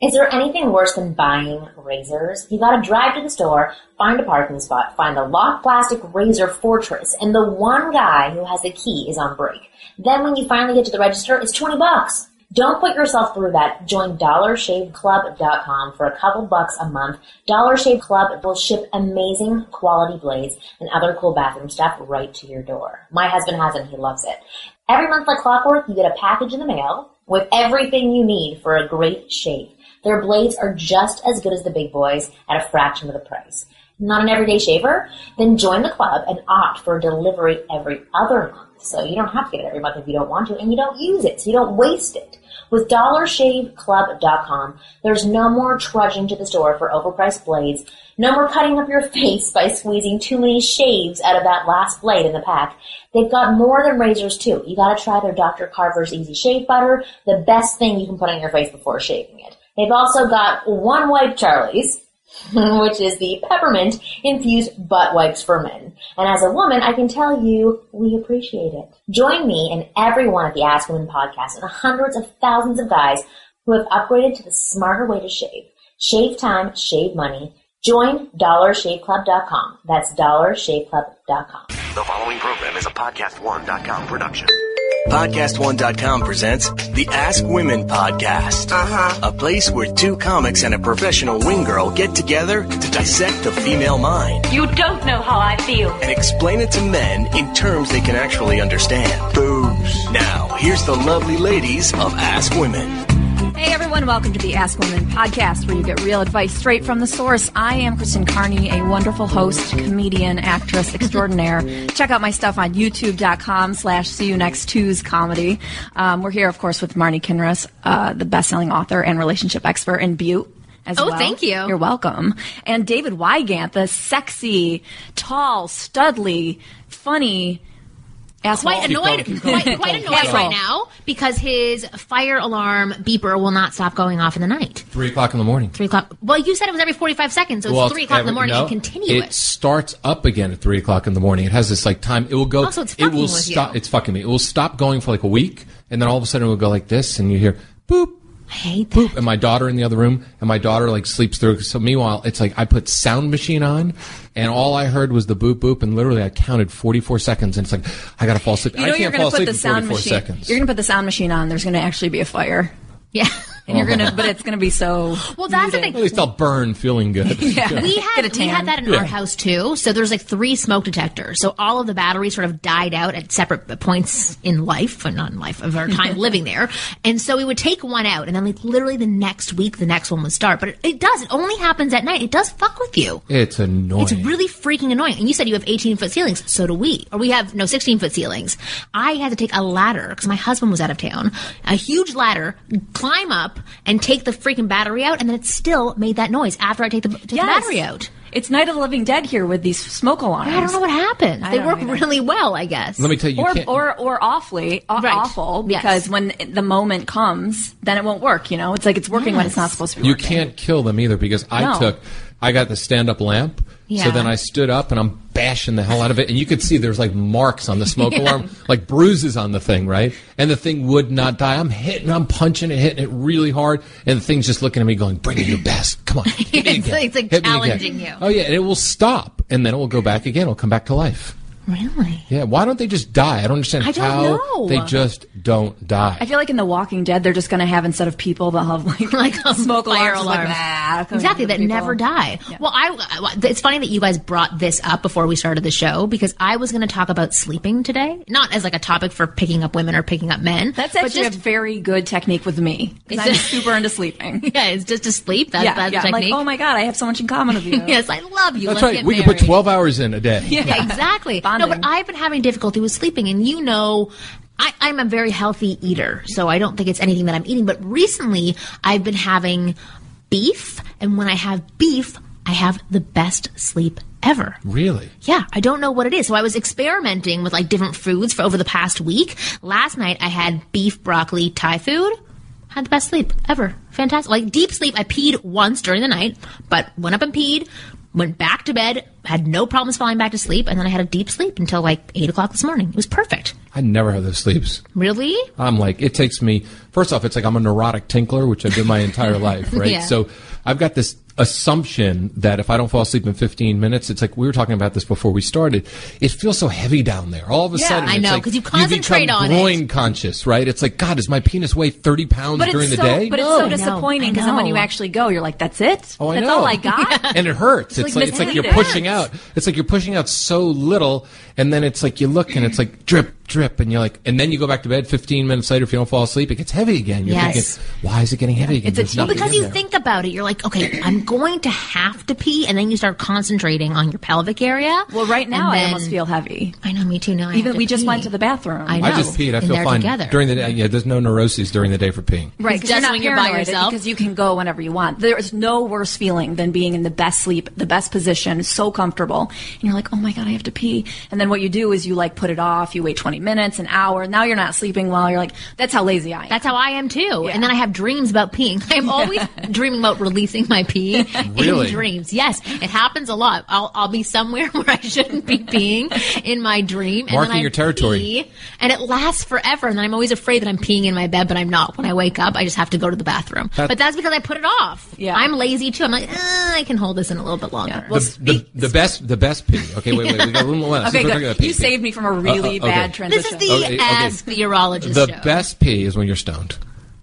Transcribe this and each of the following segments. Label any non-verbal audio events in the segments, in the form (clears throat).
Is there anything worse than buying razors? You gotta drive to the store, find a parking spot, find the locked plastic razor fortress, and the one guy who has the key is on break. Then when you finally get to the register, it's 20 bucks. Don't put yourself through that. Join DollarShaveClub.com for a couple bucks a month. Dollar Shave Club will ship amazing quality blades and other cool bathroom stuff right to your door. My husband has it he loves it. Every month like clockwork, you get a package in the mail with everything you need for a great shave. Their blades are just as good as the big boys at a fraction of the price. Not an everyday shaver? Then join the club and opt for delivery every other month. So you don't have to get it every month if you don't want to, and you don't use it, so you don't waste it. With DollarShaveClub.com, there's no more trudging to the store for overpriced blades, no more cutting up your (laughs) face by squeezing too many shaves out of that last blade in the pack. They've got more than razors too. You gotta try their Dr. Carver's Easy Shave Butter, the best thing you can put on your face before shaving it. They've also got One Wipe Charlie's, (laughs) which is the peppermint infused butt wipes for men. And as a woman, I can tell you, we appreciate it. Join me and everyone at the Ask Women podcast and the hundreds of thousands of guys who have upgraded to the smarter way to shave. Shave time, shave money. Join DollarShaveClub.com. That's DollarShaveClub.com. The following program is a podcast1.com production. Podcast1.com presents the Ask Women Podcast. Uh-huh. A place where two comics and a professional wing girl get together to dissect the female mind You don't know how I feel. and explain it to men in terms they can actually understand. Boobs. Now, here's the lovely ladies of Ask Women. Hey everyone, welcome to the Ask Women podcast where you get real advice straight from the source. I am Kristen Carney, a wonderful host, comedian, actress extraordinaire. (laughs) Check out my stuff on youtube.com slash see you next Tues comedy. Um, we're here, of course, with Marni Kinrys, uh, the best-selling author and relationship expert in Butte. As Oh, well. thank you. You're welcome. And David Wygant, the sexy, tall, studly, funny asshole. Quite annoyed, quite, quite annoyed Asshole. right now because his fire alarm beeper will not stop going off in the night. Three o'clock in the morning. Three o'clock. Well, you said it was every forty-five seconds, so it's Well, three o'clock in the morning no, and continuous. It starts up again at three o'clock in the morning. It has this like time. It will go. Also, it's it will fucking with stop. you. It's fucking me. It will stop going for like a week, and then all of a sudden it will go like this, and you hear boop. I hate that. Boop, and my daughter in the other room, and my daughter like sleeps through. So meanwhile, it's like I put sound machine on, and all I heard was the boop boop, and literally I counted forty four seconds, and it's like I gotta fall asleep. You know I you're can't going fall to put asleep the in sound forty four machine. seconds. You're going to put the sound machine on. There's going to actually be a fire, Yeah. And you're going to, oh. but it's going to be so. Well, that's the muted. thing. At least I'll burn feeling good. (laughs) Yeah. We Get a had we tan. had that in Yeah. our house too. So there's like three smoke detectors. So all of the batteries sort of died out at separate points in life, or not in life of our time (laughs) living there. And so we would take one out, and then like literally the next week, the next one would start. But it, it does. It only happens at night. It does fuck with you. It's annoying. It's really freaking annoying. And you said you have 18 foot ceilings. So do we. Or we have, no, 16 foot ceilings. I had to take a ladder because my husband was out of town. A huge ladder, climb up and take the freaking battery out. And then it still made that noise after I take the, take Yes. the battery out. It's Night of the Living Dead here with these smoke alarms. I don't know what happened. I They work either. really well, I guess. Let me tell you, you or, can't, or or awfully aw- Right. awful Yes. because when the moment comes, then it won't work. You know, it's like it's working when it's not supposed to be. You working. can't kill them either because I No. took, I got the stand up lamp. Yeah. So then I stood up and I'm bashing the hell out of it. And you could see there's like marks on the smoke (laughs) alarm, like bruises on the thing, right? And the thing would not die. I'm hitting, I'm punching it, hitting it really hard. And the thing's just looking at me going, bring it your best. Come on. (laughs) It's like- it's like Hit me again." challenging you. Oh, yeah. And it will stop. And then it will go back again. It'll come back to life. Really? Yeah. Why don't they just die? I don't understand I don't how know. they just don't die. I feel like in The Walking Dead, they're just going to have instead of people, they'll have like (laughs) Like a smoke fire alarms, like, alarms. "Ah," coming Exactly, that people. never die. Well, I it's funny that you guys brought this up before we started the show because I was going to talk about sleeping today, not as like a topic for picking up women or picking up men. That's but actually just a very good technique with me because I'm (laughs) super into sleeping. yeah, it's just to sleep. That's yeah, that's yeah. the I'm like, technique. oh my god, I have so much in common with you. (laughs) yes, I love you. That's Let's right. get We can put 12 hours in a day. Yeah, exactly. No, but I've been having difficulty with sleeping, and you know, I, I'm a very healthy eater, so I don't think it's anything that I'm eating. But recently, I've been having beef, and when I have beef, I have the best sleep ever. Really? Yeah, I don't know what it is. So I was experimenting with like different foods for over the past week. Last night I had beef broccoli Thai food. Had the best sleep ever. Fantastic. Like deep sleep. I peed once during the night, but went up and peed, went back to bed, had no problems falling back to sleep, and then I had a deep sleep until like eight o'clock this morning. It was perfect. I never have those sleeps. Really? I'm like, it takes me, first off, it's like I'm a neurotic tinkler, which I've been my entire life, (laughs) right? Yeah. So I've got this assumption that if I don't fall asleep in 15 minutes, it's like we were talking about this before we started. It feels so heavy down there. All of a Yeah, sudden, I it's know, like 'cause you concentrate become on it. groin conscious, right? It's like, God, does my penis weigh 30 pounds But during it's the day? but it's so disappointing because then when you actually go, you're like, "That's it. Oh, I That's know. all I got." (laughs) and it hurts. It's, like like, it's like you're misleading. pushing out. It's like you're pushing out so little, and then it's like you look and it's like drip, drip, and you're like, and then you go back to bed. 15 minutes later, if you don't fall asleep, it gets heavy again. You're Yes. thinking, why is it getting heavy again? It's a Well, because you there. think about it, you're like, okay, I'm going to have to pee, and then you start concentrating on your pelvic area. well, right now And I almost feel heavy. I know, me too. Now I Even have to we just pee. went to the bathroom. I know. I just peed. I feel fine together. during the day. Yeah, there's no neuroses during the day for peeing. Right, Just you're not when you're by yourself? because you can go whenever you want. There's no worse feeling than being in the best sleep, the best position, so comfortable, and you're like, oh my god, I have to pee. And then what you do is you like put it off. You wait 20 minutes, an hour. Now you're not sleeping well. You're like, that's how lazy I am. That's how I am too. And then I have dreams about peeing. (laughs) I'm always dreaming about releasing my pee (laughs) Really? in dreams. Yes, it happens a lot. I'll, I'll be somewhere (laughs) where I shouldn't be peeing in my dream. And Marking then I your territory. pee, and it lasts forever. And then I'm always afraid that I'm peeing in my bed, but I'm not. When I wake up, I just have to go to the bathroom. That- but that's because I put it off. Yeah. I'm lazy too. I'm like, eh, I can hold this in a little bit longer. Well, the, the, the best, the best pee. Okay, wait, wait. We got a little more. left. Okay, Since we're talking pee, You pee. saved me from a really Uh, uh, okay. bad transition. this is the Okay, okay. The Urologist The show. best pee is when you're stoned.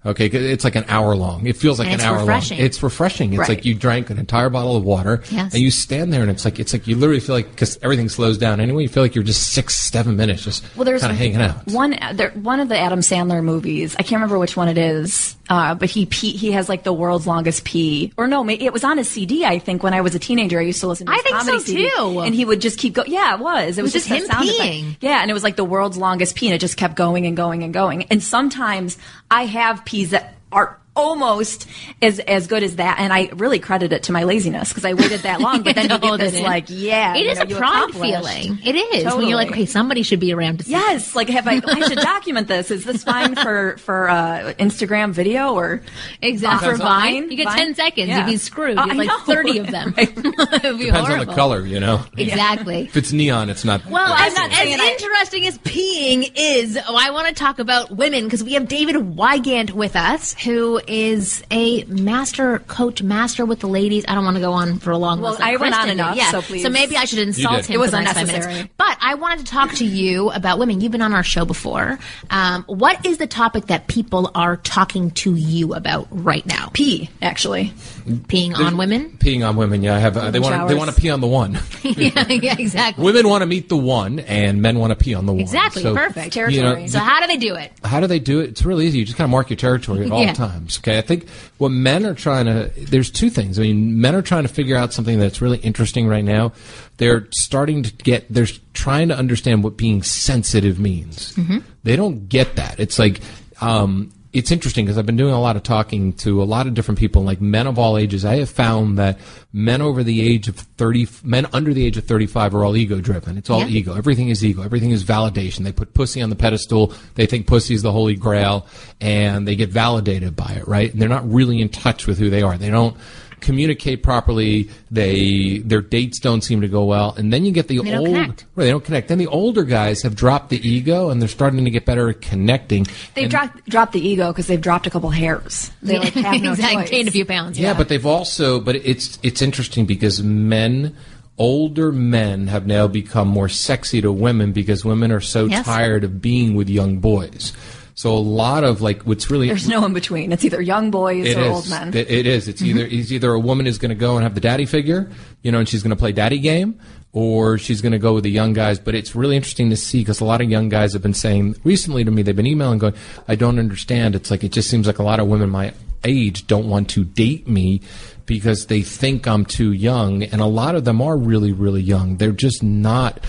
Okay, it's like an hour long. It feels like And an hour refreshing. long. It's refreshing. It's Right. like you drank an entire bottle of water, Yes. and you stand there, and it's like it's like you literally feel like because everything slows down anyway. You feel like you're just six, seven minutes just Well, there's kind of hanging out. One, there, one of the Adam Sandler movies. I can't remember which one it is, uh, but he pee, he has like the world's longest pee. Or no, it was on his CD. I think when I was a teenager, I used to listen. to I think comedy so, CD, too. And he would just keep going. Yeah, it was. It was, was just him sound effect. peeing. Yeah, and it was like the world's longest pee, and it just kept going and going and going. And sometimes I have pees that are almost as as good as that, and I really credit it to my laziness because I waited that long. But (laughs) then you get this like, yeah, it is know, a you pride feeling. It is when you're like, okay, somebody should be around to see. Yes, like have I? I should document this. Is this fine for (laughs) for uh, Instagram video or Exactly. for Vine? You get Vine? 10 seconds. Yeah. You'd be screwed. Uh, You have I like know. 30 of them. (laughs) It'd be Depends on the color, you know. Exactly. If it's neon, it's not. Well, I'm as, not as saying I- interesting as peeing is, oh, I want to talk about women because we have David Wygant with us, who is a master coach, master with the ladies. I don't want to go on for a long Well, list. like I went on Kristen did. enough, yeah. so please. So maybe I should insult him It was for the next five unnecessary. minutes. But I wanted to talk to you about women. You've been on our show before. Um, what is the topic that people are talking to you about right now? pee? Actually, Peeing on women? peeing on women. Yeah, I have. Uh, they want. They want to pee on the one. (laughs) (laughs) yeah, yeah, exactly. women want to meet the one, and men want to pee on the one. Exactly. So, Perfect. territory. You know, So how do they do it? how do they do it? It's really easy. You just kind of mark your territory at (laughs) all Yeah. times. Okay. I think what men are trying to, there's two things. I mean, men are trying to figure out something that's really interesting right now. They're starting to get, they're trying to understand what being sensitive means. Mm-hmm. They don't get that. It's like, um, it's interesting because I've been doing a lot of talking to a lot of different people, like men of all ages. I have found that men over the age of 30, men under the age of 35 are all ego driven. It's all Yeah. ego. Everything is ego. Everything is validation. They put pussy on the pedestal. They think pussy is the holy grail and they get validated by it, right? And they're not really in touch with who they are. They don't communicate properly. They, their dates don't seem to go well. And then you get the They don't old, right, they don't connect. Then the older guys have dropped the ego and they're starting to get better at connecting. they've And- dropped dropped the ego because they've dropped a couple hairs. They like have (laughs) no exactly. choice. Gained a few pounds. Yeah, but they've also, but it's it's interesting because men, older men, have now become more sexy to women because women are so Yes. tired of being with young boys. So a lot of like what's really There's no in between. It's either young boys or is. old men. It- it is. It's either mm-hmm. it's either a woman is going to go and have the daddy figure, you know, and she's going to play daddy game, or she's going to go with the young guys. But it's really interesting to see because a lot of young guys have been saying recently to me, they've been emailing going, I don't understand. It's like it just seems like a lot of women my age don't want to date me because they think I'm too young, and a lot of them are really really young. They're just not.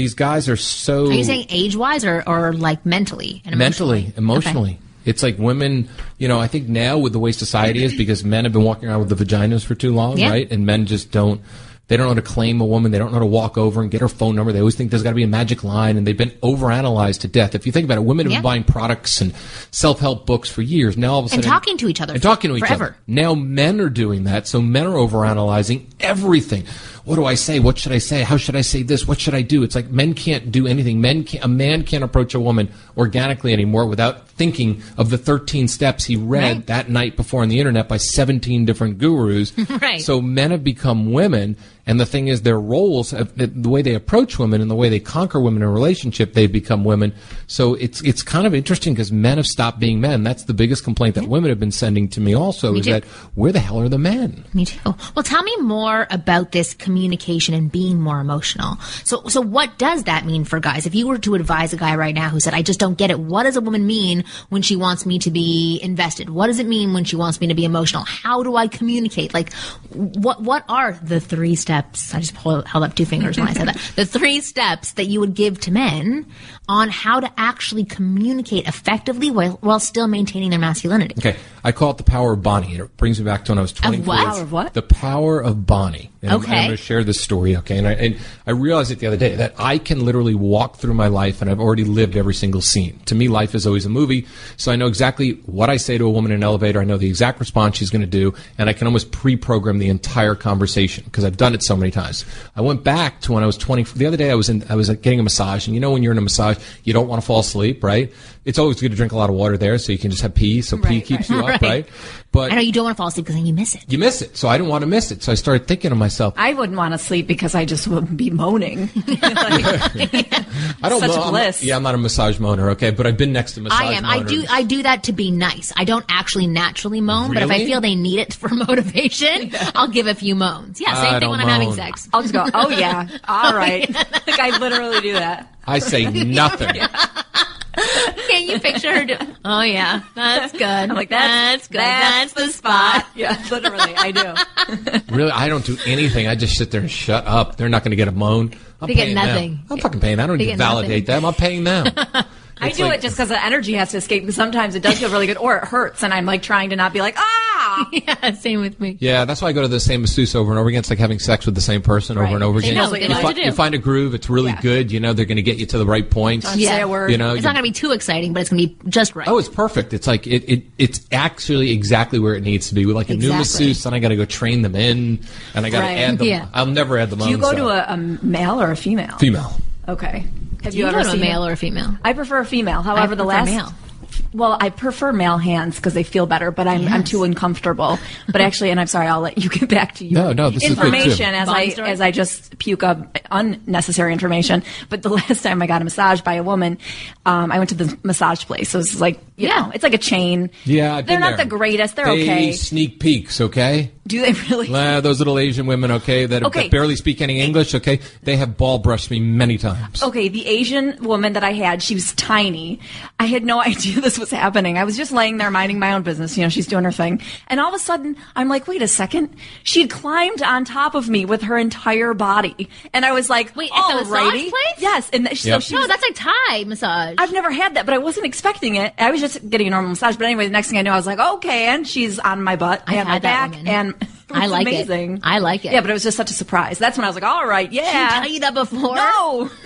These guys are so Are you saying age wise or, or like mentally? And mentally, emotionally. It's like women, you know, I think now with the way society is, because men have been walking around with the vaginas for too long, Yeah. right? And men just don't, they don't know how to claim a woman. They don't know how to walk over and get her phone number. They always think there's got to be a magic line, and they've been overanalyzed to death. If you think about it, women have Yeah. been buying products and self-help books for years. Now all of a sudden. And talking to each other and talking to each forever. other. Now men are doing that, so men are overanalyzing everything. What do I say? What should I say? How should I say this? What should I do? It's like men can't do anything. Men can't, a man can't approach a woman organically anymore without thinking of the 13 steps he read Right. that night before on the internet by 17 different gurus. (laughs) Right. So men have become women, and the thing is, their roles, uh, the way they approach women and the way they conquer women in a relationship, they've become women. So it's it's kind of interesting because men have stopped being men. That's the biggest complaint that women have been sending to me. Also, is too. that where the hell are the men? Me too. Well, tell me more about this communication and being more emotional. So, so what does that mean for guys? If you were to advise a guy right now who said, "I just don't get it," what does a woman mean when she wants me to be invested? What does it mean when she wants me to be emotional? How do I communicate? Like, what what are the three steps? I just held up two fingers when I said that. The three steps that you would give to men on how to actually communicate effectively while, while still maintaining their masculinity. Okay, I call it the power of Bonnie. It brings me back to when I was 24. what? Power of what? The power of Bonnie. And I'm- Okay. I'm, going to share this story, okay? And I, and I realized it the other day that I can literally walk through my life and I've already lived every single scene. To me, life is always a movie, so I know exactly what I say to a woman in an elevator. I know the exact response she's going to do, and I can almost pre-program the entire conversation because I've done it so many times. I went back to when I was 20. The other day, I was in, I was getting a massage, and you know when you're in a massage, you don't want to fall asleep, right? It's always good to drink a lot of water there, so you can just have pee. So pee Right, keeps right. you up, Right. right? But I know you don't want to fall asleep because then you miss it. you miss it. So I didn't want to miss it. So I started thinking to myself, I wouldn't want to sleep because I just would be moaning. Like, (laughs) I don't Such know. I'm bliss. yeah, I'm not a massage moaner, okay, but I've been next to massage I am. I do. moaners. I do that to be nice. I don't actually naturally moan, but if I Really? feel they need it (laughs) for motivation, I'll give a few moans. Yeah, I same thing don't when I'm having moan. sex. I'll just go, oh yeah, (laughs) all right. like I literally do that. I say nothing. (laughs) Can you picture her? Do- oh yeah, that's good. I'm like, that's- that's good. that's That's, the spot. (laughs) Yeah, literally, I do. (laughs) Really, I don't do anything. I just sit there and shut up. They're not going to get a moan. I'm They get paying nothing. Them. I'm fucking paying. I don't They need to get nothing. validate them. I'm paying them. I do like- it just because the energy has to escape. Because sometimes it does feel really good, or it hurts, and I'm like trying to not be like, ah. (laughs) yeah, same with me. Yeah, that's why I go to the same masseuse over and over again. It's like having sex with the same person over and over They again. know what you, you like fi- to do. you find a groove. It's really Yeah. good. You know, they're going to get you to the right points. Don't say a word. You know, It's not going to be too exciting, but it's going to be just right. Oh, it's perfect. It's like it, it it's actually exactly where it needs to be. With like a new Exactly. masseuse, then I got to go train them in, and I got to Right. add them. (laughs) Yeah. I'll never add them Do on. you go so. to a, a male or a female? female? Okay. Have you, you ever go to a seen male or a female? I prefer a female. However, the last male. Well, I prefer male hands because they feel better, but I'm I'm too uncomfortable. But actually, and I'm sorry, I'll let you get back to your No, no, this is good, too. information as Bonnie I story? as I just puke up unnecessary information. But the (laughs) last time I got a massage by a woman, um, I went to the massage place. So it's like you Yeah. know, it's like a chain. Yeah, I've they're not there. the greatest. They're they okay. Sneak peeks, okay. Do they really? Uh, those little Asian women, okay, that, Okay. that barely speak any English, okay. They have ball brushed me many times. Okay, the Asian woman that I had, she was tiny. I had no (laughs) idea this was happening. I was just laying there minding my own business. You know, she's doing her thing. And all of a sudden, I'm like, wait a second. She had climbed on top of me with her entire body. And I was like, Wait, at the massage place? Yes. And th- so she No, was, that's like Thai massage. I've never had that, but I wasn't expecting it. I was just getting a normal massage. But anyway, the next thing I know, I was like, okay, and she's on my butt I've and my back. woman. And (laughs) (laughs) I like it. I like it. Yeah, but it was just such a surprise. That's when I was like, all right, Did yeah. you tell you that before? no. No, (laughs)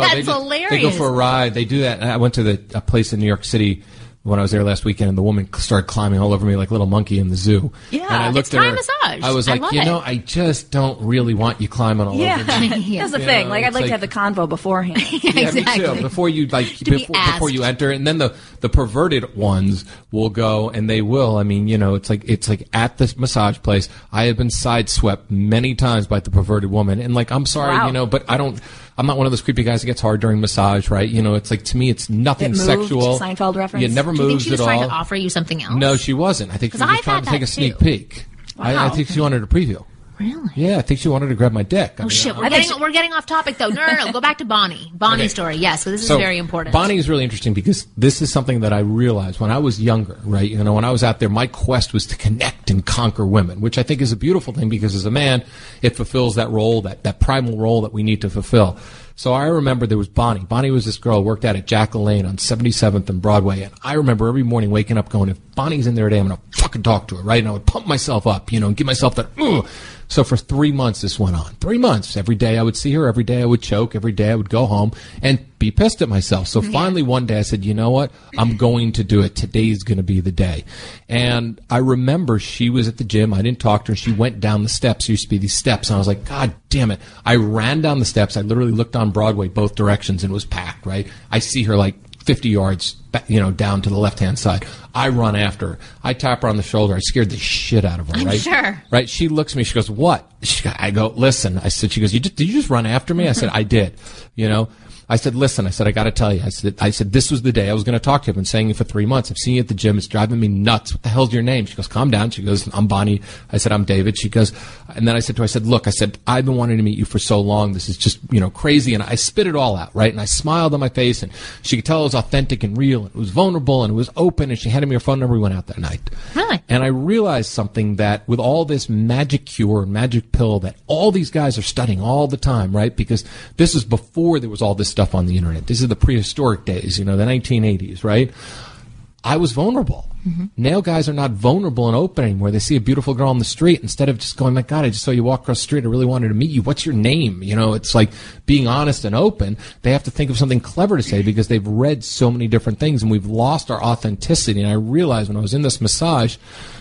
That's they just- They go for a ride. They do that. I went to the a place in New York City when I was there last weekend, and the woman started climbing all over me like a little monkey in the zoo. Yeah, and I looked at her. massage. I was like, love you it. know, I just don't really want you climbing all Yeah, over me. Yeah. (laughs) that's the You thing. know, like, I'd like, like- to have the convo beforehand. (laughs) Yeah, exactly. Before you like be before, before you enter, and then the the perverted ones will go, and they will. I mean, you know, it's like it's like at this massage place. I have been sideswept many times by the perverted woman, and like I'm sorry, Wow. you know, but I don't. I'm not one of those creepy guys that gets hard during massage, right? You know, it's like to me, it's nothing It sexual. Seinfeld reference? Yeah, never Do you think moves she was at trying all. to offer you something else? No, she wasn't. I think she was just I've trying had to take that a sneak too. peek. I, I Wow. think she wanted a preview. Really? Yeah, I think she wanted to grab my dick. I Oh mean, shit, we're getting we're getting off topic though. No, no, no. Go back to Bonnie. (laughs) Bonnie Okay. story. Yes, so this is So, very important. Bonnie is really interesting because this is something that I realized when I was younger, right? You know, when I was out there, my quest was to connect and conquer women, which I think is a beautiful thing because as a man, it fulfills that role, that, that primal role that we need to fulfill. So I remember there was Bonnie. Bonnie was this girl who worked out at Jack LaLanne on 77th and Broadway. And I remember every morning waking up going, if Bonnie's in there today, I'm going to fucking talk to her, right? And I would pump myself up, you know, and give myself that, Ugh. So for three months, this went on. Three months. Every day I would see her. Every day I would choke. Every day I would go home and be pissed at myself. So finally one day I said, you know what? I'm going to do it. Today's going to be the day. And I remember she was at the gym. I didn't talk to her. She went down the steps. There used to be these steps. And I was like, God damn it. I ran down the steps. I literally looked on Broadway both directions and it was packed, right? I see her like 50 yards, you know, down to the left hand side. I run after her. I tap her on the shoulder. I scared the shit out of her, I'm right? sure. Right? She looks at me. She goes, "What?" She, I go, "Listen." I said, "She goes, you just, did you just run after me?" I said, "I did." You know. I said, "Listen." I said, "I got to tell you." I said, "I said this was the day I was going to talk to you. I've been saying it for three months. I've seen you at the gym. It's driving me nuts. What the hell's your name?" She goes, "Calm down." She goes, "I'm Bonnie." I said, "I'm David." She goes, and then I said to her, "I said, look, I said I've been wanting to meet you for so long. This is just you know crazy." And I spit it all out, right? And I smiled on my face, and she could tell it was authentic and real, and it was vulnerable, and it was open. And she handed me her phone number. We went out that night. Really? And I realized something that with all this magic cure and magic pill that all these guys are studying all the time, right? Because this is before there was all this stuff on the internet. This is the prehistoric days, you know, the 1980s, right? I was vulnerable. Mm-hmm. Now guys are not vulnerable and open anymore. They see a beautiful girl on the street instead of just going, "My God, I just saw you walk across the street. I really wanted to meet you. What's your name?" You know, it's like being honest and open. They have to think of something clever to say because they've read so many different things, and we've lost our authenticity. And I realized when I was in this massage,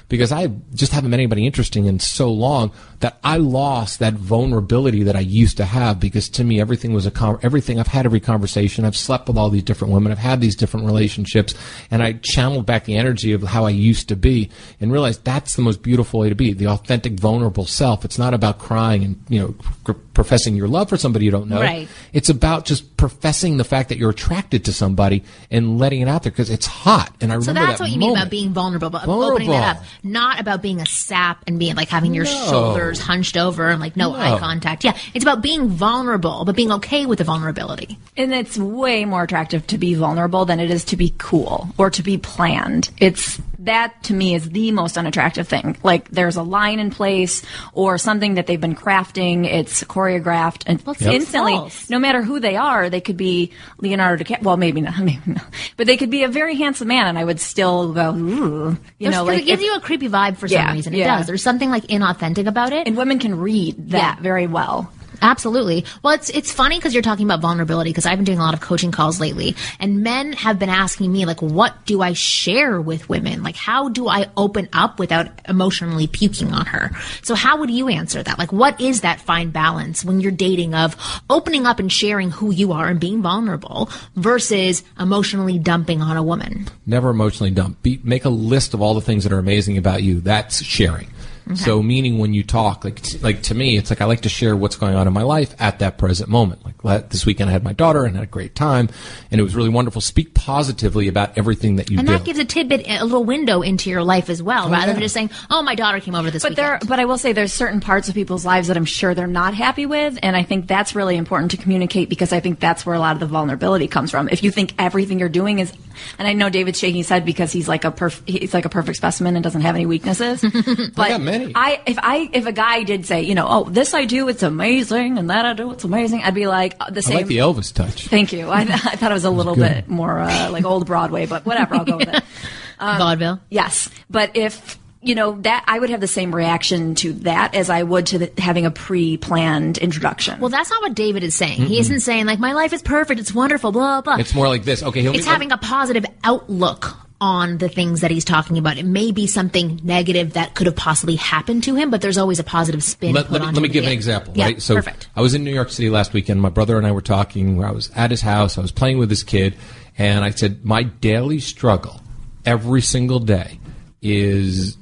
because I just haven't met anybody interesting in so long that I lost that vulnerability that I used to have because to me everything was a con- everything I've had every conversation I've slept with all these different women I've had these different relationships and I channeled back the energy of how I used to be and realized that's the most beautiful way to be the authentic vulnerable self it's not about crying and you know pr- professing your love for somebody you don't know Right. it's about just professing the fact that you're attracted to somebody and letting it out there because it's hot and I remember that. So that's that what you mean about being vulnerable, but opening that up. Not about being a sap and being like having your No. shoulders hunched over and like no, No. eye contact. Yeah, it's about being vulnerable, but being okay with the vulnerability. And it's way more attractive to be vulnerable than it is to be cool or to be planned. It's that to me is the most unattractive thing. Like there's a line in place or something that they've been crafting. It's choreographed and Well, it's instantly, false. no matter who they are, they could be Leonardo DiCaprio. Well, maybe not, (laughs) maybe not, but they could be a very handsome man, and I would still go, Ooh. you There's- know, 'cause like it gives if- you a creepy vibe for Yeah, some reason. It yeah. does. There's something like inauthentic about it. and women can read that Yeah. very well. Absolutely. Well, it's it's funny because you're talking about vulnerability because I've been doing a lot of coaching calls lately, and men have been asking me like, "What do I share with women? Like, how do I open up without emotionally puking on her?" So, how would you answer that? Like, what is that fine balance when you're dating of opening up and sharing who you are and being vulnerable versus emotionally dumping on a woman? never emotionally dump. Be, make a list of all the things that are amazing about you. That's sharing. So, meaning when you talk, like t- like to me, it's like I like to share what's going on in my life at that present moment. Like la- this weekend, I had my daughter and had a great time, and it was really wonderful. Speak positively about everything that you do. And do. that gives a tidbit, a little window into your life as well, rather yeah. than just saying, "Oh, my daughter came over this But weekend." there, but I will say there's certain parts of people's lives that I'm sure they're not happy with, and I think that's really important to communicate because I think that's where a lot of the vulnerability comes from. If you think everything you're doing is, and I know David's shaking his head because he's like a perf- he's like a perfect specimen and doesn't have any weaknesses. (laughs) but got many. I if I if a guy did say, you know, oh this I do it's amazing and that I do it's amazing, I'd be like uh, the I same. like the Elvis touch. Thank you. I, I thought it was a little good. bit more uh, like old Broadway, but whatever. I'll go with it. (laughs) Vaudeville. Yes, but if you know that, I would have the same reaction to that as I would to the, having a pre-planned introduction. Well, that's not what David is saying. He isn't saying like my life is perfect, it's wonderful, blah blah. It's more like this. Okay, he'll It's having a positive outlook on the things that he's talking about. It may be something negative that could have possibly happened to him, but there's always a positive spin. let, let me, let me give an example, Yeah, right? So perfect. I was in New York City last weekend. My brother and I were talking. I was at his house. I was playing with his kid, and I said, "My daily struggle every single day is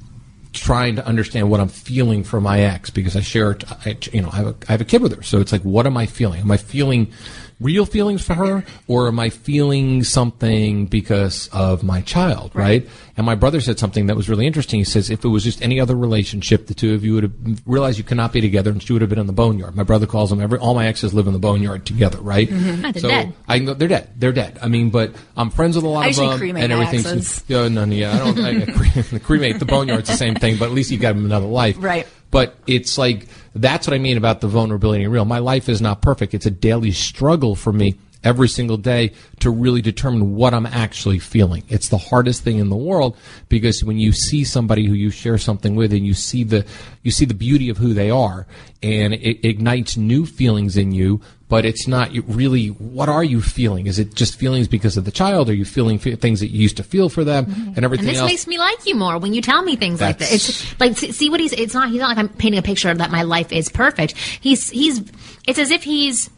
trying to understand what I'm feeling for my ex because I share, it- I, you know, I have, a, I have a kid with her. So it's like, what am I feeling? Am I feeling real feelings for her or am I feeling something because of my child, right? And my brother said something that was really interesting. He says, if it was just any other relationship, the two of you would have realized you cannot be together and she would have been in the boneyard. My brother calls them every, all my exes live in the boneyard together, right? Ah, they're so dead. I can go, they're dead. They're dead. I mean, but I'm friends with a lot I of them cremate and my everything's, exes. yeah, no, no, yeah, I don't, I, I (laughs) cre- cremate the boneyard's the same thing, but at least you got them another life. Right. But it's like that's what I mean about the vulnerability and real. My life is not perfect. It's a daily struggle for me every single day to really determine what I'm actually feeling. It's the hardest thing in the world because when you see somebody who you share something with and you see the you see the beauty of who they are and it ignites new feelings in you but it's not really what are you feeling is it just feelings because of the child are you feeling fe- things that you used to feel for them mm-hmm. and everything And this else makes me like you more when you tell me things like that. That's- It's like see, see what he's. It's not. He's not like I'm painting a picture that my life is perfect. He's he's. It's as if he's.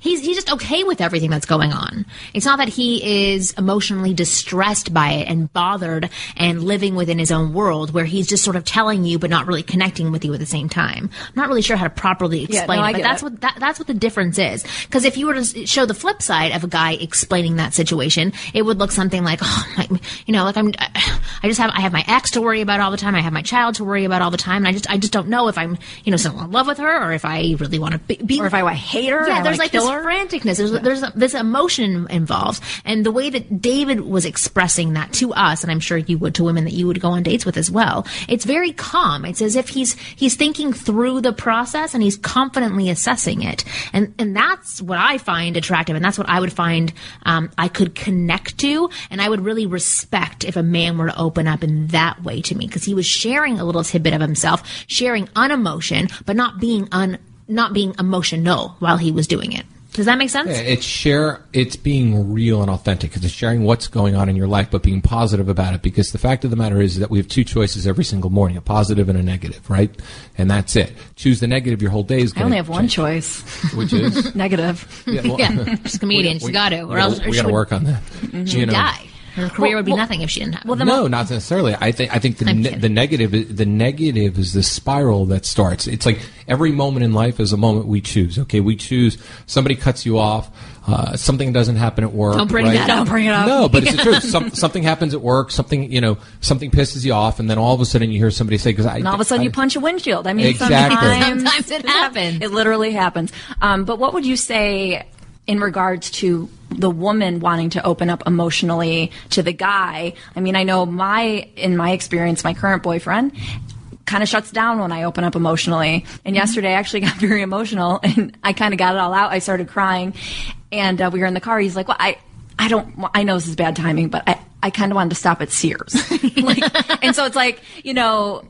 He's, he's just okay with everything that's going on. It's not that he is emotionally distressed by it and bothered and living within his own world where he's just sort of telling you but not really connecting with you at the same time. I'm not really sure how to properly Yeah, explain no, it, but that's it. what that, that's what the difference is. Because if you were to show the flip side of a guy explaining that situation, it would look something like, oh, my, you know, like I'm, I just have, I have my ex to worry about all the time. I have my child to worry about all the time, and I just, I just don't know if I'm, you know, still in love with her or if I really want to be, be Or if I hate her, yeah, there's like this franticness. There's, there's this emotion involved, and the way that David was expressing that to us, and I'm sure you would to women that you would go on dates with as well. It's very calm. It's as if he's he's thinking through the process and he's confidently assessing it, and and that's what I find attractive, and that's what I would find um, I could connect to, and I would really respect if a man were to open up in that way to me because he was sharing a little tidbit of himself, sharing unemotion, but not being un not being emotional while he was doing it. Does that make sense? Yeah, it's share. It's being real and authentic. Because it's sharing what's going on in your life, but being positive about it. Because the fact of the matter is that we have two choices every single morning: a positive and a negative, right? And that's it. Choose the negative. Your whole day is I only have one choice. which is (laughs) Negative. yeah, well, (laughs) Yeah, she's a comedian. (laughs) we- She's got to, we or else gotta- we got to work on that. You know. die. Her career would be well- nothing if she didn't have. well, the No, mo- not necessarily. I think I think the ne- the negative is- the negative is the spiral that starts. It's like every moment in life is a moment we choose. Okay, we choose somebody cuts you off, uh, something doesn't happen at work. Don't bring right? that up. Don't bring it up. No, but it's (laughs) the truth. Some, something happens at work. Something you know, something pisses you off, and then all of a sudden you hear somebody say, "Because I." And all of a sudden I- you punch a windshield. I mean, Exactly. sometimes, (laughs) Sometimes it (laughs) happens. It literally happens. Um, but what would you say in regards to the woman wanting to open up emotionally to the guy? I mean, I know my, in my experience, my current boyfriend kind of shuts down when I open up emotionally. And yesterday I actually (laughs) got very emotional and I kind of got it all out. I started crying and uh, we were in the car. He's like, well, I, I don't, I know this is bad timing, but I, I kind of wanted to stop at Sears. (laughs) like, and so it's like, you know,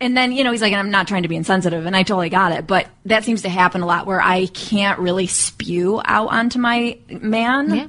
and then you know he's like i'm not trying to be insensitive. And i totally got it. But that seems to happen a lot where i can't really spew out onto my man. Yeah.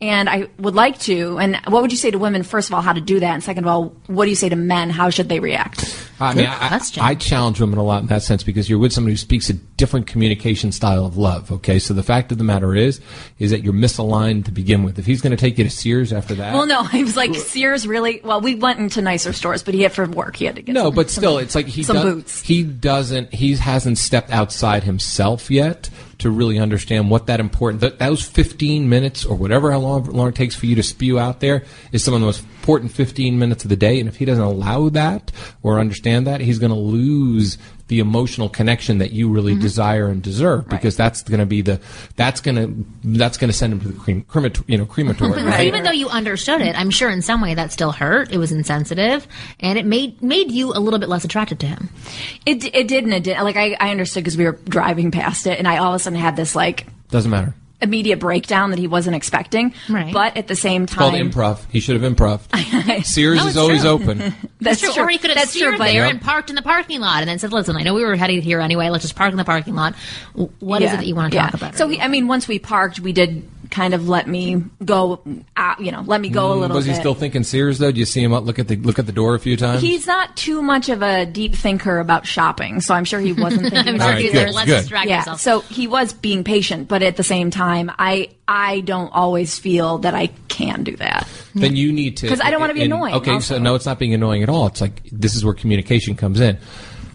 and i would like to. And what would you say to women first of all how to do that? And second of all what do you say to men? How should they react I mean, I. I challenge women a lot in that sense because you're with somebody who speaks a different communication style of love. Okay, so the fact of the matter is, is that you're misaligned to begin with. If he's going to take you to Sears after that, well no (laughs) i was like sears really well we went into nicer stores but he had for work he had to get No, some- but still, it's like he some does- boots. He doesn't. He hasn't stepped outside himself yet to really understand what that important. That those fifteen minutes or whatever how long, long it takes for you to spew out there is some of the most important fifteen minutes of the day. And if he doesn't allow that or understand that, he's going to lose the emotional connection that you really Mm-hmm. desire and deserve because that's going to be the that's going to that's going to send him to the crem, cremator, you know crematory. (laughs) But right? even though you understood it, I'm sure in some way that still hurt. It was insensitive, and it made made you a little bit less attracted to him. it, it did and it did like i, I understood because we were driving past it and i all of a sudden had this like Doesn't matter. Immediate breakdown that he wasn't expecting. Right. But at the same time, Called time, improv. He should have improv. (laughs) Sears No, is it's always true. open. (laughs) that's true. true. Or he could have that's steered true, there Yep. and parked in the parking lot, and then said, "Listen, I know we were headed here anyway. Let's just park in the parking lot. W- What is Yeah, it that you want to yeah. talk about?" So he, I mean, once we parked, we did kind of let me go. Uh, you know, let me go a little. Mm, Was he bit. still thinking Sears though? Do you see him look at the look at the door a few times? He's not too much of a deep thinker about shopping, so I'm sure he wasn't (laughs) thinking I'm about sure right, he's good, like, "Let's good. distract yeah, yourself." so he was being patient, but at the same time, I I don't always feel that I can do that. then you need to because I don't wanna be and- annoying Okay, also. so no, it's not being annoying at all. It's like this is where communication comes in.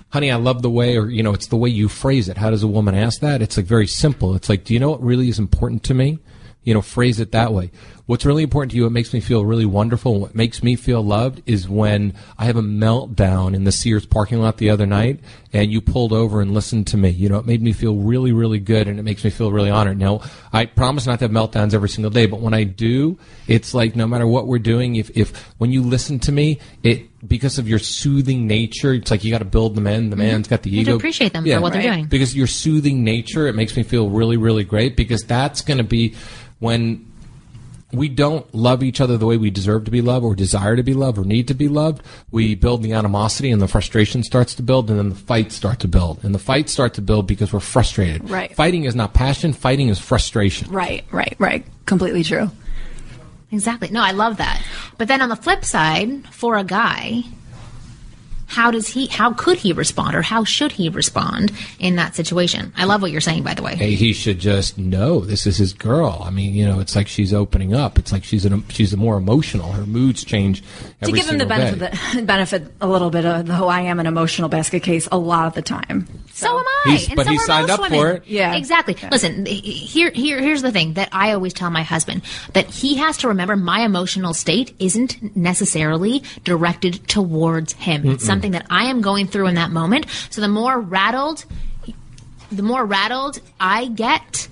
Honey, I love the way, or you know, it's the way you phrase it. How does a woman ask that? It's like very simple. It's like, do you know what really is important to me? You know, phrase it that way. What's really important to you, what makes me feel really wonderful, what makes me feel loved is when I have a meltdown in the Sears parking lot the other night and you pulled over and listened to me. You know, it made me feel really, really good and it makes me feel really honored. Now, I promise not to have meltdowns every single day, but when I do, it's like no matter what we're doing, if, if when you listen to me, it, because of your soothing nature, it's like you got to build the man. The mm-hmm. man's got the You ego. to appreciate them for what they're doing. Because your soothing nature, it makes me feel really, really great. Because that's going to be when we don't love each other the way we deserve to be loved or desire to be loved or need to be loved. We build the animosity and the frustration starts to build and then the fights start to build. And the fights start to build because we're frustrated. Right. Fighting is not passion, fighting is frustration. Right, right, right. Completely true. Exactly. No, I love that. But then on the flip side, for a guy, how does he how could he respond or how should he respond in that situation? I love what you're saying by the way. Hey, he should just know this is his girl. I mean, you know, it's like she's opening up. It's like she's an, she's more emotional. Her moods change To give him the benefit, the, (laughs) benefit a little bit of the whole I am an emotional basket case a lot of the time. So am I. He's- and but so he are signed most up women. for it. Yeah. Exactly. Yeah. Listen, he- here, here, here's the thing that I always tell my husband that he has to remember my emotional state isn't necessarily directed towards him. Something that I am going through in that moment. So the more rattled, the more rattled I get,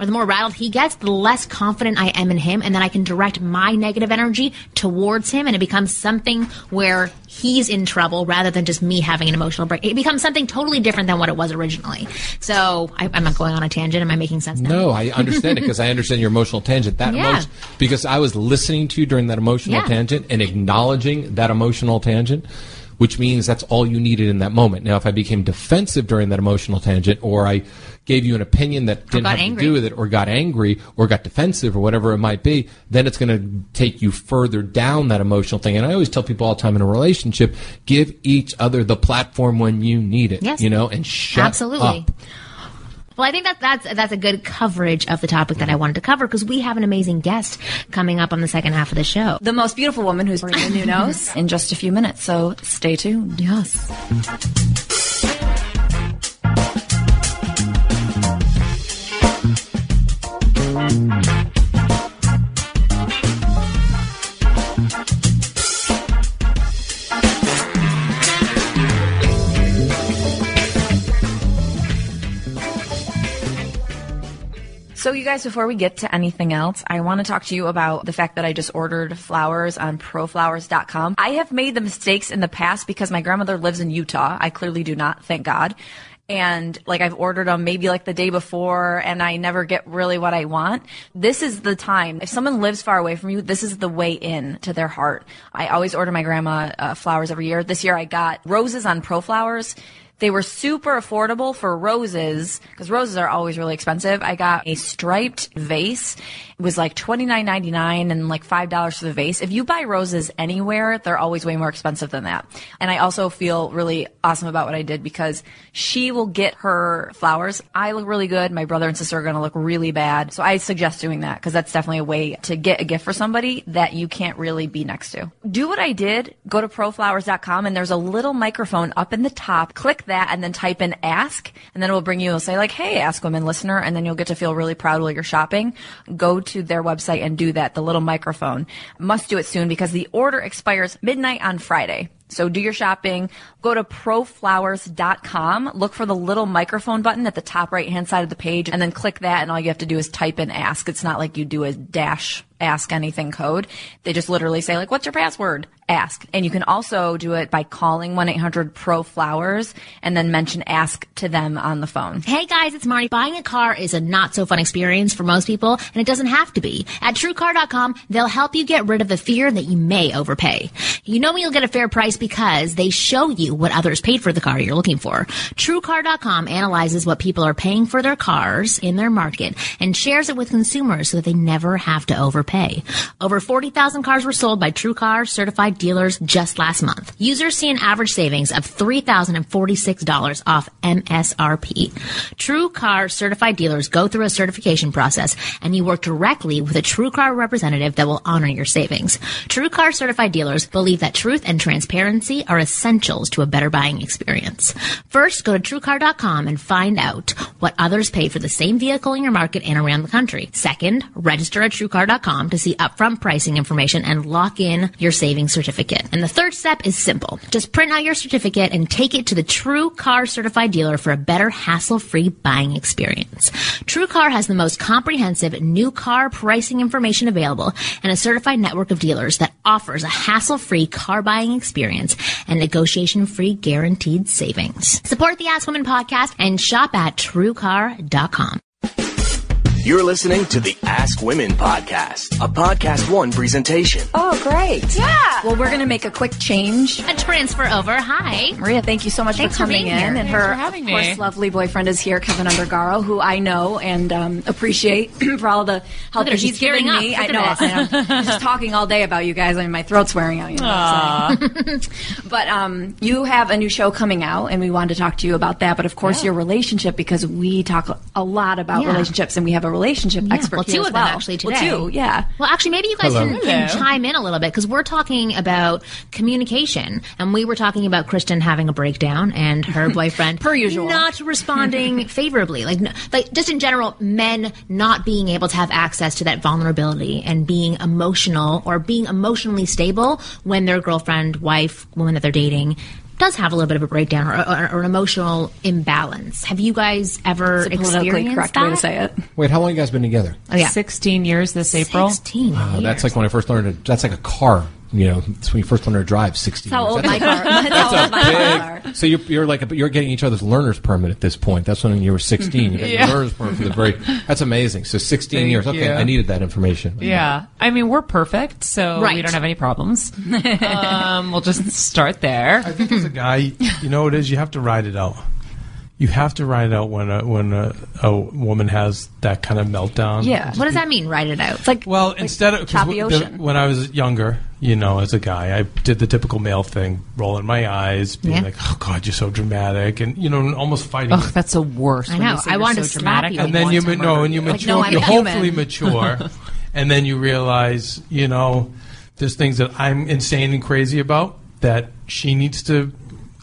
or the more rattled he gets, the less confident I am in him, and then I can direct my negative energy towards him, and it becomes something where he's in trouble rather than just me having an emotional break. It becomes something totally different than what it was originally. So I, I'm not going on a tangent. Am I making sense now? No, I understand it because I understand your emotional tangent. That (laughs) Yeah. emotion, because I was listening to you during that emotional Yeah. tangent and acknowledging that emotional tangent, which means that's all you needed in that moment. Now, if I became defensive during that emotional tangent, or I gave you an opinion that didn't have angry. to do with it, or got angry, or got defensive, or whatever it might be, then it's going to take you further down that emotional thing. And I always tell people all the time in a relationship, give each other the platform when you need it. Yes. You know, and shut up. Absolutely. up. Well, I think that that's that's a good coverage of the topic that I wanted to cover because we have an amazing guest coming up on the second half of the show. The most beautiful woman who's Maria Menounos (laughs) in just a few minutes. So stay tuned. Yes. So, you guys, before we get to anything else, I want to talk to you about the fact that I just ordered flowers on proflowers.com. I have made the mistakes in the past because my grandmother lives in Utah. I clearly do not, thank God. And like I've ordered them maybe like the day before and I never get really what I want. This is the time. If someone lives far away from you, this is the way in to their heart. I always order my grandma uh, flowers every year. This year I got roses on ProFlowers. They were super affordable for roses because roses are always really expensive. I got a striped vase. It was like twenty nine ninety nine and like five dollars for the vase. If you buy roses anywhere, they're always way more expensive than that. And I also feel really awesome about what I did because she will get her flowers. I look really good. My brother and sister are going to look really bad. So I suggest doing that because that's definitely a way to get a gift for somebody that you can't really be next to. Do what I did. Go to proflowers.com and there's a little microphone up in the top. Click that and then type in ask and then it will bring you, it'll say like, Hey, ask women listener. And then you'll get to feel really proud while you're shopping. Go to their website and do that. The little microphone must do it soon because the order expires midnight on Friday. So do your shopping. Go to proflowers.com. Look for the little microphone button at the top right hand side of the page and then click that. And all you have to do is type in ask. It's not like you do a dash ask anything code. They just literally say like, what's your password? Ask. And you can also do it by calling 1-800-PRO-FLOWERS and then mention ask to them on the phone. Hey guys, it's Marty. Buying a car is a not so fun experience for most people, and it doesn't have to be. At TrueCar.com, they'll help you get rid of the fear that you may overpay. You know you'll get a fair price because they show you what others paid for the car you're looking for. TrueCar.com analyzes what people are paying for their cars in their market and shares it with consumers so that they never have to overpay. Over 40,000 cars were sold by TrueCar certified dealers just last month. Users see an average savings of $3,046 off MSRP. TrueCar certified dealers go through a certification process and you work directly with a TrueCar representative that will honor your savings. TrueCar certified dealers believe that truth and transparency transparency are essentials to a better buying experience. First, go to TrueCar.com and find out what others pay for the same vehicle in your market and around the country. Second, register at TrueCar.com to see upfront pricing information and lock in your savings certificate. And the third step is simple. Just print out your certificate and take it to the True Car certified dealer for a better hassle-free buying experience. True Car has the most comprehensive new car pricing information available and a certified network of dealers that offers a hassle-free car buying experience and negotiation-free guaranteed savings. Support the Ask Women podcast and shop at truecar.com. You're listening to the Ask Women podcast, a podcast one presentation. Oh, great. Yeah. Well, we're going to make a quick change. A transfer over. Hi. Maria, thank you so much Thanks for for coming being in. here. And Thanks her, for having of course, me. lovely boyfriend is here, Kevin Undergaro, who I know and um, appreciate (clears throat) for all the help that he's giving me. up. I know. I know. I'm just talking all day about you guys. I mean, my throat's wearing out. You know what I'm saying? but um, you have a new show coming out, and we wanted to talk to you about that. But of course, your relationship, because we talk a lot about Yeah. relationships, and we have a relationship expert Well, here two as of them well. actually Well, two, yeah. Well, actually, maybe you guys can, can chime in a little bit because we're talking about communication, and we were talking about Kristen having a breakdown and her (laughs) boyfriend, Per usual. not responding (laughs) favorably. Like, n- like just in general, men not being able to have access to that vulnerability and being emotional or being emotionally stable when their girlfriend, wife, woman that they're dating. Does have a little bit of a breakdown or, or, or an emotional imbalance. Have you guys ever It's a politically experienced correct that? way to say it. Wait, how long you guys been together? Oh, yeah. 16 years this April. 16 Oh, that's like when I first learned. To, that's like a car. You know, it's when you first learn to drive. Sixteen. That's how years. old That's my car. (laughs) That's how old my car. Big. So you're, you're like you're getting each other's learner's permit at this point. That's when you were 16. You got (laughs) Yeah. your learner's permit for the very. That's amazing. So 16 Thank years. Okay, you. I needed that information. Yeah. I mean, we're perfect, so we don't have any problems. (laughs) um, we'll just start there. I think as a guy, you know what it is. You have to ride it out. You have to ride it out when a, when a, a woman has that kind of meltdown. Yeah. What does that mean? Write it out. It's like Well, instead of choppy w- the- when I was younger, you know, as a guy, I did the typical male thing, rolling my eyes, being Yeah. like, "Oh God, you're so dramatic," and you know, almost fighting. Ugh, that's the worst. I when know. they say I you're wanted so to slap dramatic. you. I and then want you to ma- no, murder and you you. mature. no, I'm you a hopefully mature, (laughs) and then you realize, you know, there's things that I'm insane and crazy about that she needs to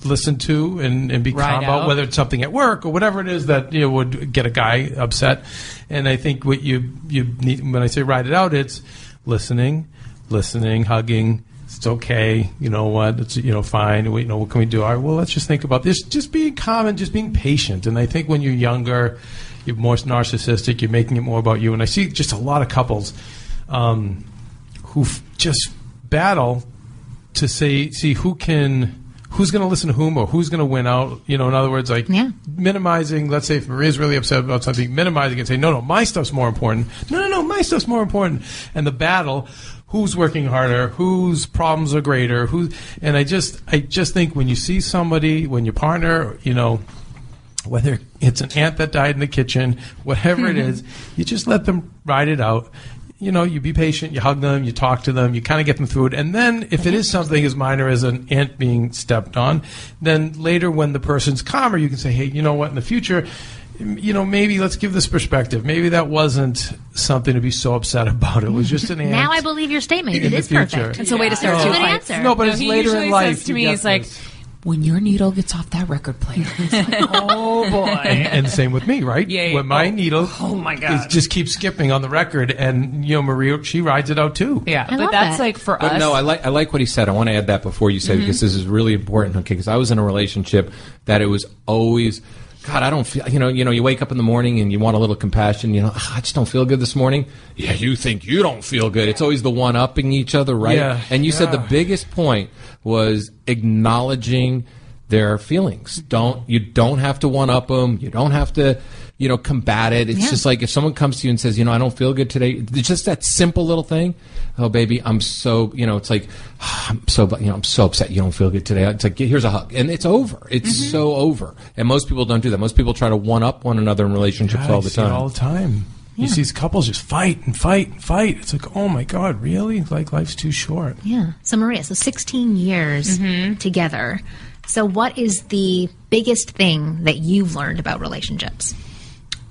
listen to and, and be Ride calm about, out. whether it's something at work or whatever it is that you know, would get a guy upset. And I think what you you need when I say ride it out, it's listening, listening, hugging. It's okay. You know what? It's you know fine. We, you know what can we do? All right. Well, let's just think about this. Just being calm and just being patient. And I think when you're younger, you're more narcissistic. You're making it more about you. And I see just a lot of couples um, who f- just battle to say see who can who's going to listen to whom or who's going to win out. You know, in other words, like Yeah. minimizing. Let's say if Maria's really upset about something, minimizing and say, no, no, my stuff's more important. No, no, no, my stuff's more important. And the battle. Who's working harder? Whose problems are greater? Who? And I just, I just think when you see somebody, when your partner, you know, whether it's an ant that died in the kitchen, whatever it is, (laughs) you just let them ride it out. You know, you be patient, you hug them, you talk to them, you kind of get them through it. And then if it is something as minor as an ant being stepped on, then later when the person's calmer, you can say, hey, you know what, in the future, you know, maybe let's give this perspective. Maybe that wasn't something to be so upset about. It was just an answer. now I believe your statement. in It the is future. perfect. It's a way to start That's two a fights. answer. No, but No, it's he later in life. says to me, get he's like, this. when your needle gets off that record player, (laughs) it's like, oh boy. and, and same with me, right? Yeah, yeah. When my Oh. needle, Oh, my God. is- just keeps skipping on the record, and you know Maria, she rides it out too. yeah, I but love that's that. like for But us. no, I like I like what he said. I want to add that before you say mm-hmm. because this is really important. Okay, because I was in a relationship that it was always, God, I don't feel. You know, you know, you wake up in the morning and you want a little compassion. You know, "Ah, I just don't feel good this morning. Yeah, you think you don't feel good. It's always the one upping each other, right? Yeah, and you said the biggest point was acknowledging their feelings. Don't you don't have to one up them. You don't have to. You know, combat it. It's Yeah. just like if someone comes to you and says, you know, I don't feel good today. It's just that simple little thing. Oh, baby, I'm so, you know, it's like, I'm so, you know, I'm so upset you don't feel good today. It's like, here's a hug. And it's over. It's Mm-hmm. so over. And most people don't do that. Most people try to one up one another in relationships God, all I the see it time. all the time. You see these couples just fight and fight and fight. It's like, oh my god, really? Like life's too short. Yeah. So Maria, so 16 years together. So what is the biggest thing that you've learned about relationships?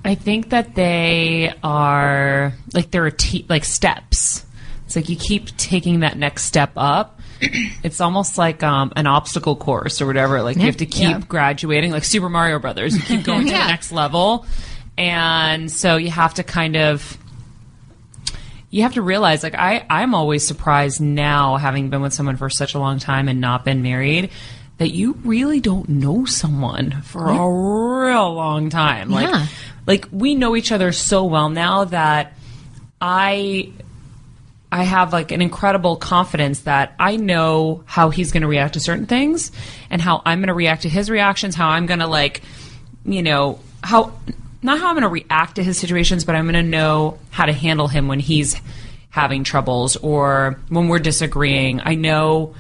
I think that they are like there are te- like steps. It's like you keep taking that next step up, (clears throat) it's almost like um, an obstacle course or whatever. Like you have to keep Yeah. graduating, like Super Mario Brothers. You keep going to (laughs) Yeah. the next level, and so you have to kind of you have to realize like I, i'm always surprised now having been with someone for such a long time and not been married that you really don't know someone for a real long time like Yeah. like we know each other so well now that i I have like an incredible confidence that I know how he's going to react to certain things and how I'm going to react to his reactions, how I'm going to like, you know, how not how I'm going to react to his situations, but I'm going to know how to handle him when he's having troubles or when we're disagreeing. I know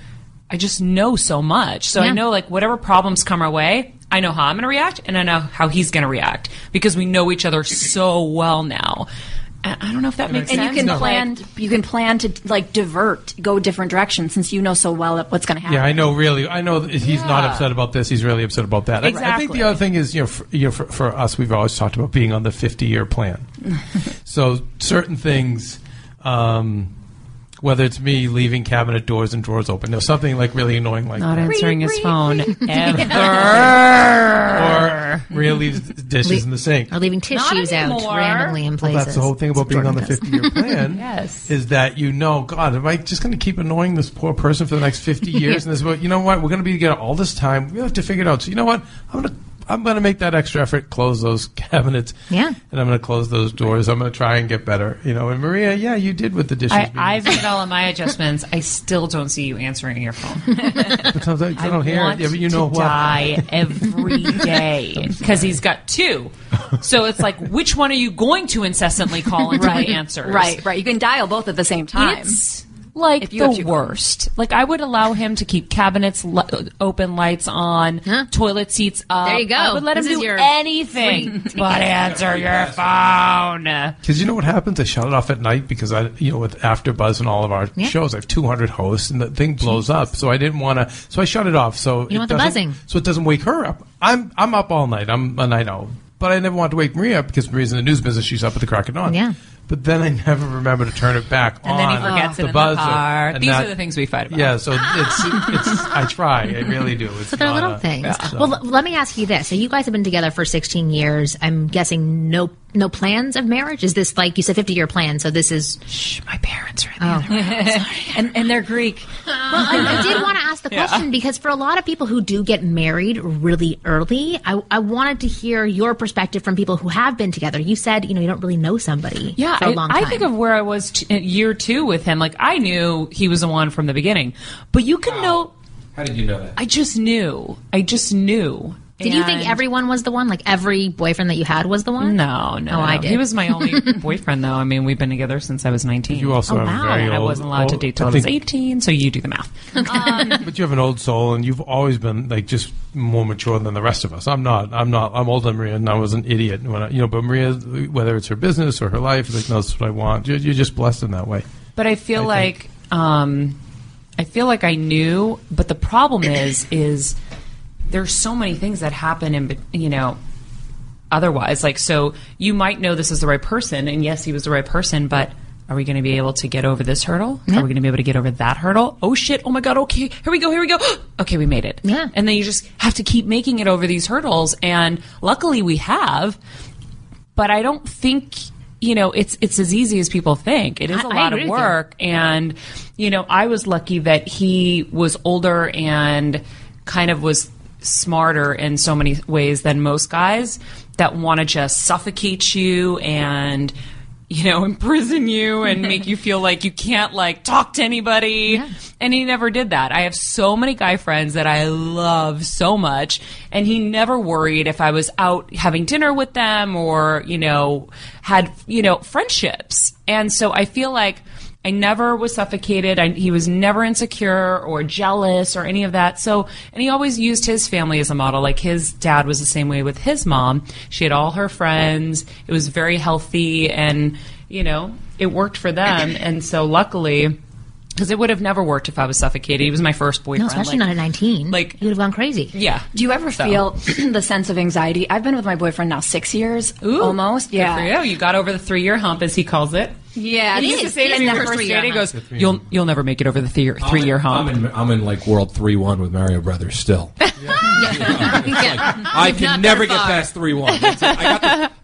I just know so much. So I know like whatever problems come our way, I know how I'm going to react and I know how he's going to react because we know each other so well now. I I don't know if that makes and sense. you can but, like, plan you can plan to like divert go different directions since you know so well what's going to happen Yeah, I know. Really, I know that he's not upset about this. He's really upset about that. I- I think the other thing is, you know, for, you know, for, for us, we've always talked about being on the fifty-year plan. (laughs) so certain things, um, whether it's me leaving cabinet doors and drawers open, there's something like really annoying like not that. answering his phone (laughs) or ever. Maria leaves dishes in the sink. Or leaving tissues out anymore. randomly in places. Well, that's the whole thing about being on the 50 year plan. (laughs) Yes. Is that you know, God, am I just going to keep annoying this poor person for the next 50 years? (laughs) and this, well, you know what? We're going to be together all this time. We have to figure it out. So, you know what? I'm going to. I'm going to make that extra effort, close those (laughs) cabinets, Yeah. and I'm going to close those doors. I'm going to try and get better, you know. And Maria, yeah, you did with the dishes. I, being- I've made all of my adjustments. I still don't see you answering your phone. but (laughs) sometimes I I don't hear it. Yeah, but you know to what? die every day (laughs) because he's got two. So it's like, which one are you going to incessantly call until right he answers? right right you can dial both at the same time It's like If you have the two worst. Like I would allow him to keep cabinets li- open, lights on, Huh? toilet seats up. There you go. I would let This him do your anything (laughs) but answer your phone. Because you know what happens? I shut it off at night because I, you know, with AfterBuzz and all of our Yeah. shows, I have 200 hosts, and the thing blows up. So I didn't want to. So I shut it off. So don't it want the buzzing. So it doesn't wake her up. I'm I'm up all night. I'm a night owl. But I never want to wake Maria up because Maria's in the news business. She's up at the crack of dawn. Yeah. But then I never remember to turn it back And on. then he forgets it in the buzzer. car. And These that- are the things we fight about. Yeah. So it's it's. I try. I really do. It's So they're not little a- things. so- Well, l- let me ask you this: So you guys have been together for 16 years. I'm guessing no no plans of marriage. Is this like you said, 50 year plan? So this is. Shh, my parents are in the Oh. other room. and, and they're greek Well, I, I did want to ask the question because for a lot of people who do get married really early, I, I wanted to hear your perspective from people who have been together. You said you know you don't really know somebody Yeah, for a I, long time. I think of where I was t- year two with him. Like I knew he was the one from the beginning, but you can know. How did you know that? I just knew. I just knew. Did you think everyone was the one? Like every boyfriend that you had was the one? No, no. Oh, I did. He was my only (laughs) boyfriend, though. I mean, we've been together since I was 19. You also Oh, have wow. very and I wasn't allowed to old- date till I, I was 18, so you do the math. (laughs) But you have an old soul, and you've always been like just more mature than the rest of us. I'm not. I'm not. I'm older than Maria, and I was an idiot when I, you know. But Maria, whether it's her business or her life, like that's what I want. You're, you're just blessed in that way. But I feel I like um, I feel like I knew. But the problem is, is there's so many things that happen in, you know, otherwise. Like, so you might know this is the right person, and yes, he was the right person, but. Are we going to be able to get over this hurdle? Are we going to be able to get over that hurdle? Oh shit! Oh my god! Okay, here we go. Here we go. (gasps) okay, we made it. Yeah. And then you just have to keep making it over these hurdles, and luckily we have but I don't think you know it's it's as easy as people think. It is a I- I lot agree of with you. work, and you know I was lucky that he was older and kind of was smarter in so many ways than most guys that want to just suffocate you and you know (laughs) imprison you and make you feel like you can't like talk to anybody. And he never did that. I have so many guy friends that i love so much and he never worried if i was out having dinner with them or you know had you know friendships. And so i feel like I never was suffocated. I, he was never insecure or jealous or any of that. So, and he always used his family as a model. Like his dad was the same way with his mom. She had all her friends. It was very healthy and, you know, it worked for them. And so luckily, because it would have never worked if I was suffocated. He was my first boyfriend. No, boyfriend. especially like- not at 19. like- you would have gone crazy. Yeah. do you ever So- feel (clears throat) the sense of anxiety i've been with my boyfriend now six years Ooh, almost good yeah for you. You got over the three year hump, as he calls it. Yeah, It he is. used to say It to is the the first first three year He goes, You'll you'll never make it over the three, three year hump. I'm in, I'm in like world three one with Mario Brothers still. (laughs) I can never get past three one. I got the,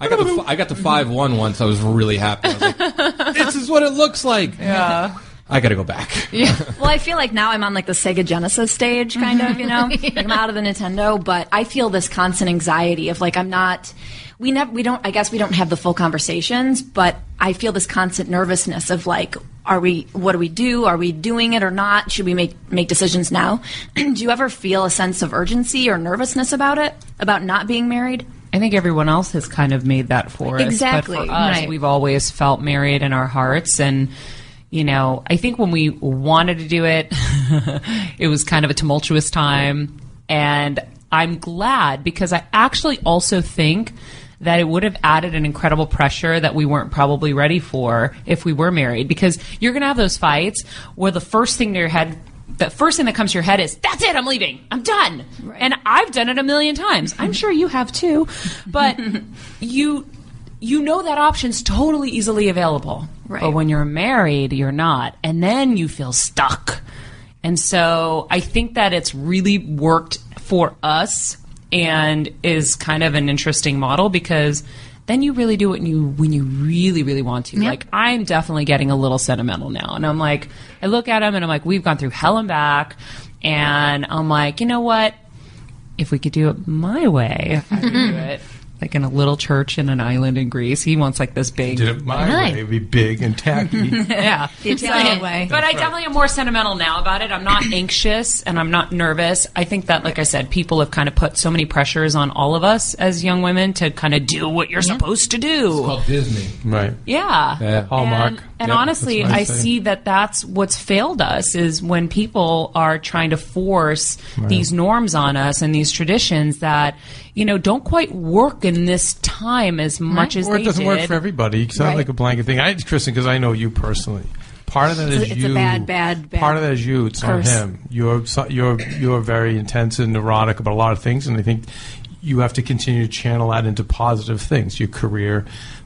I got the, I got the five one once. I was really happy. I was like, (laughs) this is what it looks like. Yeah. I got to go back. Yeah. (laughs) Well, I feel like now I'm on like the Sega Genesis stage, kind of, you know? Like I'm out of the Nintendo, but I feel this constant anxiety of like I'm not. We never. We don't. I guess we don't have the full conversations, but I feel this constant nervousness of like, are we? What do we do? Are we doing it or not? Should we make make decisions now? (clears throat) do you ever feel a sense of urgency or nervousness about it? About not being married? I think everyone else has kind of made that for us. Exactly. But for us, Right. we've always felt married in our hearts. And, you know, I think when we wanted to do it, (laughs) it was kind of a tumultuous time. And I'm glad because I actually also think that it would have added an incredible pressure that we weren't probably ready for if we were married. Because you're going to have those fights where the first thing to your head the first thing that comes to your head is that's it i'm leaving. I'm done. And i've done it a million times. I'm sure you have too. But (laughs) you you know that option's totally easily available. Right. but when you're married you're not. And then you feel stuck. And so i think that it's really worked for us and is kind of an interesting model because then you really do it when you when you really really want to. Like i'm definitely getting a little sentimental now and i'm like i look at him and i'm like we've gone through hell and back and i'm like you know what? If we could do it my way, if I could do mm-hmm. it like in a little church in an island in Greece. He wants like this big. Did it my Really? way, it'd be big and tacky. (laughs) yeah. (laughs) The Italian way. But I definitely am more sentimental now about it. I'm not (clears throat) anxious and I'm not nervous. I think that, like I said, people have kind of put so many pressures on all of us as young women to kind of do what you're supposed to do. Called Disney. right. Yeah. Yeah. Hallmark. And, and Yep, honestly, I I see that that's what's failed us is when people are trying to force these norms on us and these traditions that, you know, don't quite work in this time as much as Or they it doesn't did. work for everybody. It's not Right. like a blanket thing. I, Kristen, because I know you personally. Part of that is It's a- a you. bad, bad, bad Part of that is you. It's curse. not him. You're you're you're very intense and neurotic about a lot of things, and I think you have to continue to channel that into positive things, your career.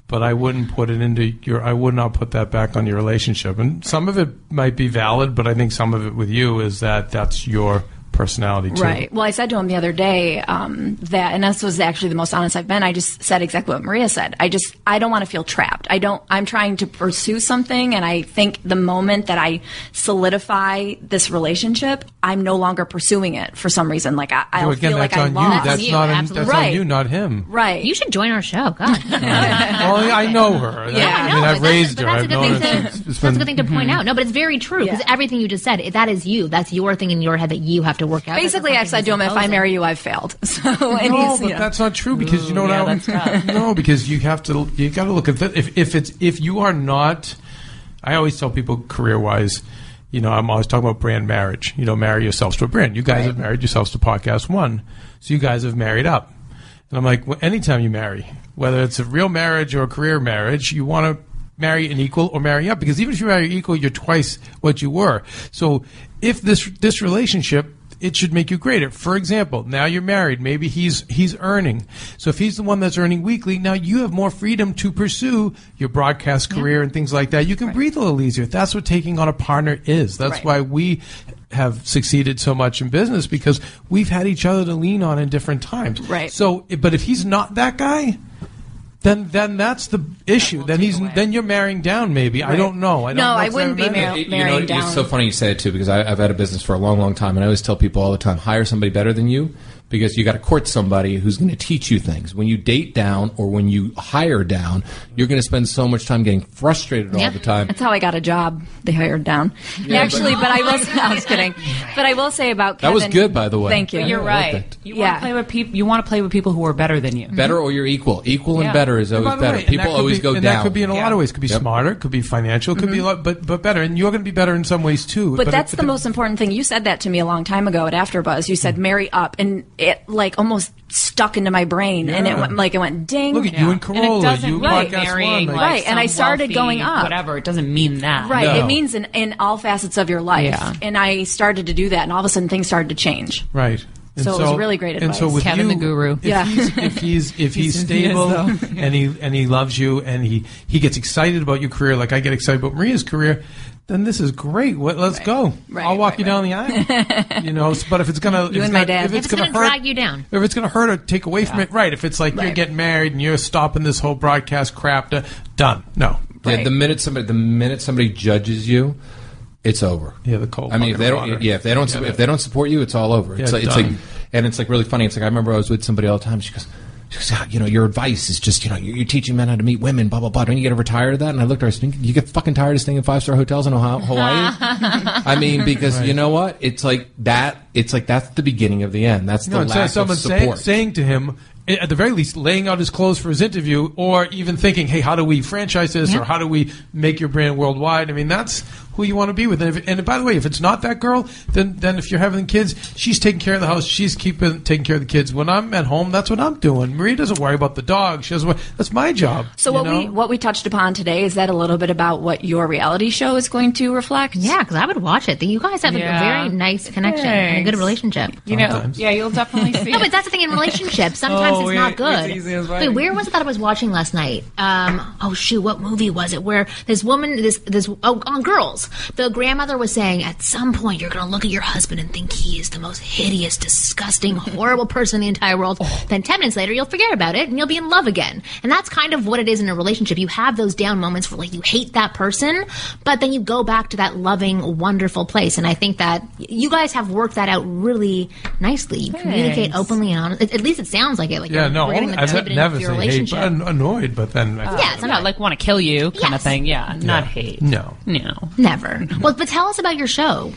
But I wouldn't put it into your. I would not put that back on your relationship. And some of it might be valid, but I think some of it with you is that that's your personality too. Right. Well, I said to him the other day um, that, and this was actually the most honest I've been. I just said exactly what Maria said. I just, I don't want to feel trapped. I don't. I'm trying to pursue something, and I think the moment that I solidify this relationship, I'm no longer pursuing it for some reason. Like I, I'll So again, feel like that's I on lost. you. That's you, not on, absolutely. that's on Right. you, not him. right. You should join our show. God. (laughs) Well, I know her. (laughs) Yeah, I I mean, No, I've raised her. That's a good thing to, that's a good thing to point out. No, but it's very true because Yeah. everything you just said, that is you. That's your thing in your head that you have to work out. Basically, I That's said to him, "If I marry you, I've failed." (laughs) So, and No, he's, but you know. that's not true because you know yeah, what? that's (laughs) tough. no, because you have to. You got to look at that. If if it's if you are not, I always tell people career wise. You know, I'm always talking about brand marriage. You know, marry yourselves to a brand. You guys have married yourselves to Podcast One, so you guys have married up. And I'm like, well, anytime you marry, whether it's a real marriage or a career marriage, you want to marry an equal or marry up because even if you marry equal, you're twice what you were. So if this this relationship it should make you greater. For example, now you're married. Maybe he's he's earning. So if he's the one that's earning weekly, now you have more freedom to pursue your broadcast career and things like that. You can breathe a little easier. That's what taking on a partner is. That's Right. why we have succeeded so much in business because we've had each other to lean on in different times. Right. So, but if he's not that guy, then then that's the issue. Then he's then you're marrying down. Maybe I don't know. I don't No, know I wouldn't be ever met mar- him. You know, marrying it's so funny you say it too because I, I've had a business for a long, long time, and I always tell people all the time: hire somebody better than you because you got to court somebody who's going to teach you things. When you date down or when you hire down, you're going to spend so much time getting frustrated all the time. That's how I got a job. They hired down. Actually, but, I was (laughs) I was kidding. But I will say about That was good, by the way. Thank you. Yeah, You're right. that. You Yeah. want to play with people. You want to play with people who are better than you. Better or you're equal. Equal and better is always better. way, people always be, go and down. that could be in a lot of ways. Could be Yep. smarter, could be financial, could be mm-hmm. a lot, but but better. And you're going to be better in some ways too. But, that's it- the most important thing. You said that to me a long time ago at AfterBuzz. You said mm. marry up, and it like almost stuck into my brain, and it went like it went ding. Look at you and And Corolla. it doesn't you mean Right. podcast marrying one. like like- Right, and I started wealthy going up. Whatever. It doesn't mean that. Right, No. it means in, in all facets of your life, Yeah. and I started to do that, and all of a sudden things started to change. Right. And So it was really great And so advice. with Kevin you, the guru. If Yeah. he's if he's if (laughs) he's, He's- he is, stable and he and he loves you and he he gets excited about your career like I get excited about Maria's career, then this is great. What, let's go. Right, I'll walk right, you down the aisle. (laughs) you know, but if it's gonna, if You it's and my gonna, dad. if If it's, it's gonna, gonna hurt drag you down. if it's gonna hurt or take away from it, right? If it's like you're getting married and you're stopping this whole broadcast crap, to, done. No. Yeah, the minute somebody the minute somebody judges you, it's over. Yeah, the cold. I mean, if they don't, water. yeah, if they don't, Yeah, if they don't support you, it's all over. It's Yeah, like, it's like, and it's like really funny. It's like I remember I was with somebody all the time. She goes, she goes, "Ah, you know, your advice is just, you know, you're, you're teaching men how to meet women, blah blah blah. Don't you get ever tired of that? And I looked at her, I said, you get fucking tired of staying in five star hotels in Ohio, Hawaii. (laughs) I mean, because you know what? It's like that. It's like that's the beginning of the end. That's the No, instead lack of someone of say, support. saying to him, Eh, at the very least, laying out his clothes for his interview, or even thinking, "Hey, how do we franchise this, Yeah. or how do we make your brand worldwide?" I mean, that's who you want to be with. And, if, and by the way, if it's not that girl, then then if you're having kids, she's taking care of the house, she's keeping taking care of the kids. When I'm at home, that's what I'm doing. Maria doesn't worry about the dog. She doesn't. Worry, that's my job. So what know? we what we touched upon today is that a little bit about what your reality show is going to reflect. Yeah, because I would watch it. You guys have Yeah. a very nice connection and a good relationship. You know, yeah, you'll definitely (laughs) see. No, but that's the thing in relationships. Sometimes (laughs) Oh, it's wait, not good. Wait, where was it that I was watching last night? Um, oh shoot, what movie was it? Where this woman, this this oh on Girls, the grandmother was saying, at some point you're going to look at your husband and think he is the most hideous, disgusting, horrible person in the entire world. Oh. Then ten minutes later you'll forget about it and you'll be in love again. And that's kind of what it is in a relationship. You have those down moments where like you hate that person, but then you go back to that loving, wonderful place. And I think that you guys have worked that out really nicely. You communicate openly and honestly. At least it sounds like it. Like Yeah, no, we're getting the I've never of your said hate, but annoyed. But then, I- yes, I'm yeah, not like want to kill you kind of thing. Yeah, not hate. no. No. never. well, but tell us about your show.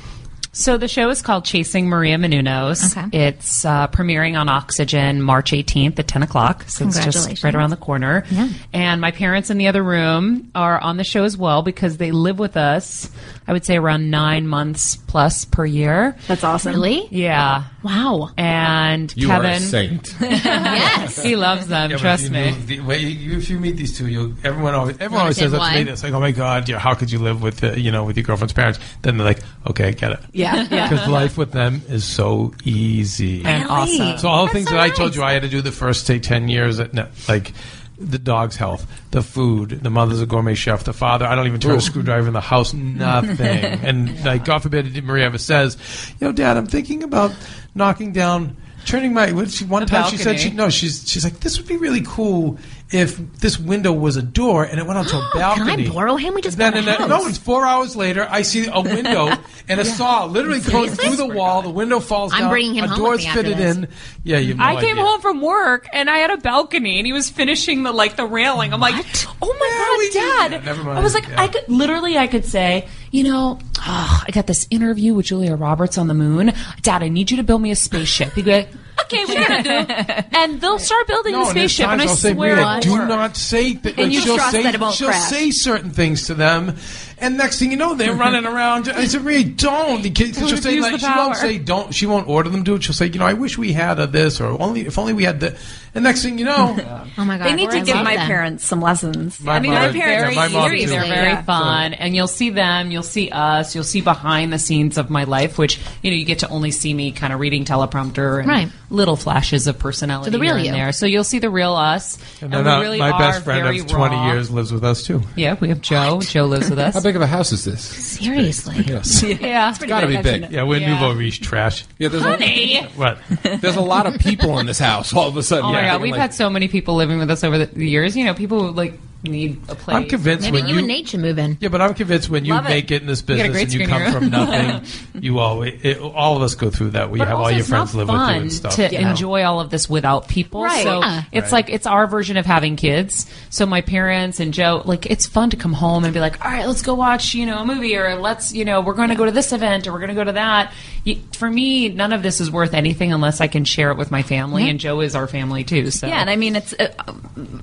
So the show is called Chasing Maria Menounos. Okay. It's uh, premiering on Oxygen March 18th at 10 o'clock. So it's just right around the corner. Yeah. And my parents in the other room are on the show as well because they live with us, I would say around nine months plus per year. That's awesome. Really? Yeah. Wow. And you Kevin, are a saint. (laughs) yes. he loves them, Yeah, trust you me. know, the- wait, you- if you meet these two, you everyone always everyone always says that to me. why. It's like, oh my god, yeah, how could you live with uh, you know with your girlfriend's parents? Then they're like, okay, I get it. Yeah, yeah. (laughs) Because life with them is so easy. And awesome. so all the That's things so that I told you I had to do the first say ten years, at, no, like the dog's health, the food, the mother's a gourmet chef, the father, I don't even turn a screwdriver in the house, nothing. (laughs) and like God forbid Maria ever says, you know, Dad, I'm thinking about knocking down turning my what she one The time she said she balcony. no, she's she's like, This would be really cool if this window was a door and it went onto a (gasps) Can balcony. I borrow him? We just Then, bought a and then- house. no, it's four hours later. I see a window (laughs) and a saw literally goes Seriously? through the wall. The window falls I'm down. bringing him a home door's with me after fitted this. in. Yeah, you. Have no I came idea. home from work and I had a balcony and he was finishing the like the railing. I'm like, oh my we- god, yeah, dad! never mind. I was like, Yeah. I could literally, I could say, you know, oh, I got this interview with Julia Roberts on the moon. Dad, I need you to build me a spaceship. He'd be like, okay, we're gonna do? (laughs) And they'll start building No, the spaceship, and I times I'll say, swear, Maria, it do works. not say. Th- And you she'll trust say, that it won't She'll crash. say certain things to them, and next thing you know, they're running around. I said, Maria, don't. The kids, she'll say, like, the she won't say, don't. She won't order them to it. She'll say, you know, I wish we had a this, or only if only we had the." And next thing you know, (laughs) Oh my god. They need to I give my them. parents some lessons. My I mean, mother- my parents yeah, are my mom They're very yeah. fun, and you'll see them, you'll see us, you'll see behind the scenes of my life, which you know you get to only see me kind of reading teleprompter and Right. Little flashes of personality So the real here and you. there. So you'll see the real us, and and, then we uh, really my are best friend of twenty raw. years lives with us too. Yeah, we have Joe. Joe lives with us. How big of a house is this? Seriously. Yes. (laughs) yeah, It's got to be big. Yeah, we're Yeah. nouveau riche trash. Yeah, there's Honey. a, (laughs) What? there's a lot of people in this house all of a sudden. Oh my god, we've like- had so many people living with us over the years. You know, people who like need a place. I'm convinced Maybe when you you and Nate should move in. Yeah, but I'm convinced when you Love it. make it in this got a business great and you come room. from nothing, (laughs) you always it, all of us go through that. We But have also all your it's friends not live with you fun and stuff. to you know? enjoy all of this without people. Right. So Yeah. it's Right. like it's our version of having kids. So my parents and Joe, like it's fun to come home and be like, all right, let's go watch you know a movie or let's you know we're going to go to this event or we're going to go to that. For me, none of this is worth anything unless I can share it with my family, and Joe is our family too. So Yeah, and I mean it's uh,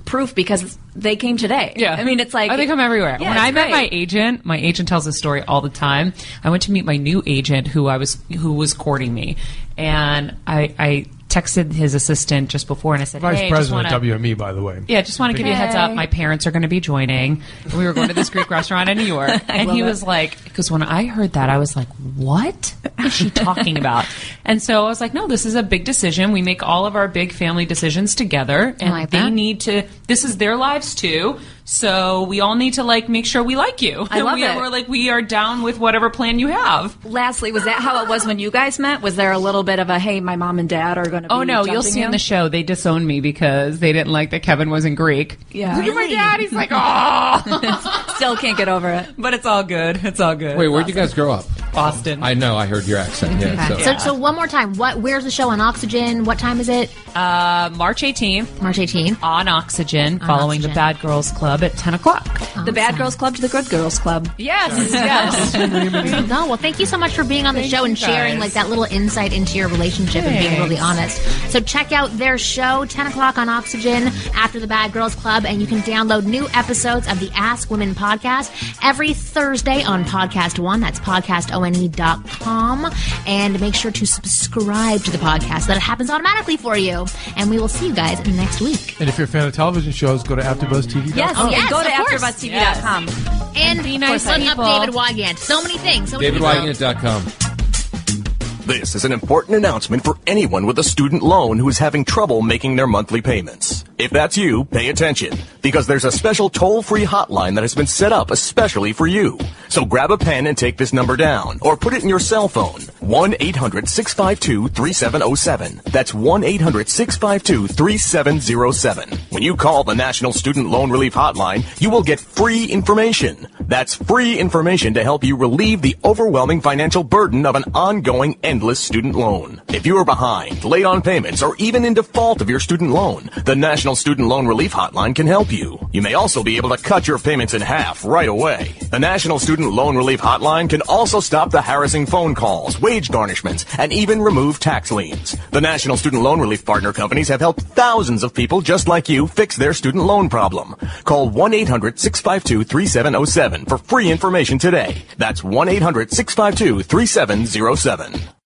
proof because they came today. Yeah. I mean it's like oh, they come everywhere. Yeah, when I met great. my agent, my agent tells this story all the time. I went to meet my new agent who I was who was courting me, and I I texted his assistant just before and I said, Vice "Hey, just President want to WME, by the way. yeah, just want to give you a heads up. My parents are going to be joining. We were going to this Greek (laughs) restaurant in New York, and he was like, because when I heard that, I was like, what is she talking about? (laughs) And so I was like, no, this is a big decision. We make all of our big family decisions together, and like they that. need to. This is their lives too. So we all need to like make sure we like you. I love (laughs) we, it. We're like we are down with whatever plan you have. Lastly, was that how it was when you guys met? Was there a little bit of a hey, my mom and dad are going to? Oh no, you'll see in the show they disowned me because they didn't like that Kevin wasn't Greek. Yeah. Look at my dad. He's like, (laughs) oh. Still can't get over it. But it's all good. It's all good. Wait, where'd you guys grow up? Boston. I know. I heard your accent. Yeah. So. So, so one more time. What? Where's the show on Oxygen? What time is it? Uh, March 18th March 18th. on Oxygen, following Oxygen. the Bad Girls Club at 10 o'clock. The Bad Girls Club to the Good Girls Club. Yes, yes. There you go. Well, thank you so much for being on the show and sharing like that little insight into your relationship and being really honest. So check out their show, 10 o'clock on Oxygen after the Bad Girls Club, and you can download new episodes of the Ask Women podcast every Thursday on Podcast One. That's podcastone.com. And make sure to subscribe to the podcast so that it happens automatically for you. And we will see you guys next week. And if you're a fan of television shows, go to AfterBuzzTV. Yes, Oh, yes, go to of course. AfterBuzzTV.com. And, be nice course, look people. up David Wygant. So many things. So many people. DavidWygant.com. This is an important announcement for anyone with a student loan who is having trouble making their monthly payments. If that's you, pay attention, because there's a special toll-free hotline that has been set up especially for you. So grab a pen and take this number down, or put it in your cell phone. 1-800-652-3707. That's 1-800-652-3707. When you call the National Student Loan Relief Hotline, you will get free information. That's free information to help you relieve the overwhelming financial burden of an ongoing endless student loan. If you are behind, late on payments, or even in default of your student loan, the National Student Loan Relief Hotline can help you. You may also be able to cut your payments in half right away. The National Student Loan Relief Hotline can also stop the harassing phone calls, wage garnishments, and even remove tax liens. The National Student Loan Relief Partner Companies have helped thousands of people just like you fix their student loan problem. Call 1-800-652-3707 for free information today. That's 1-800-652-3707.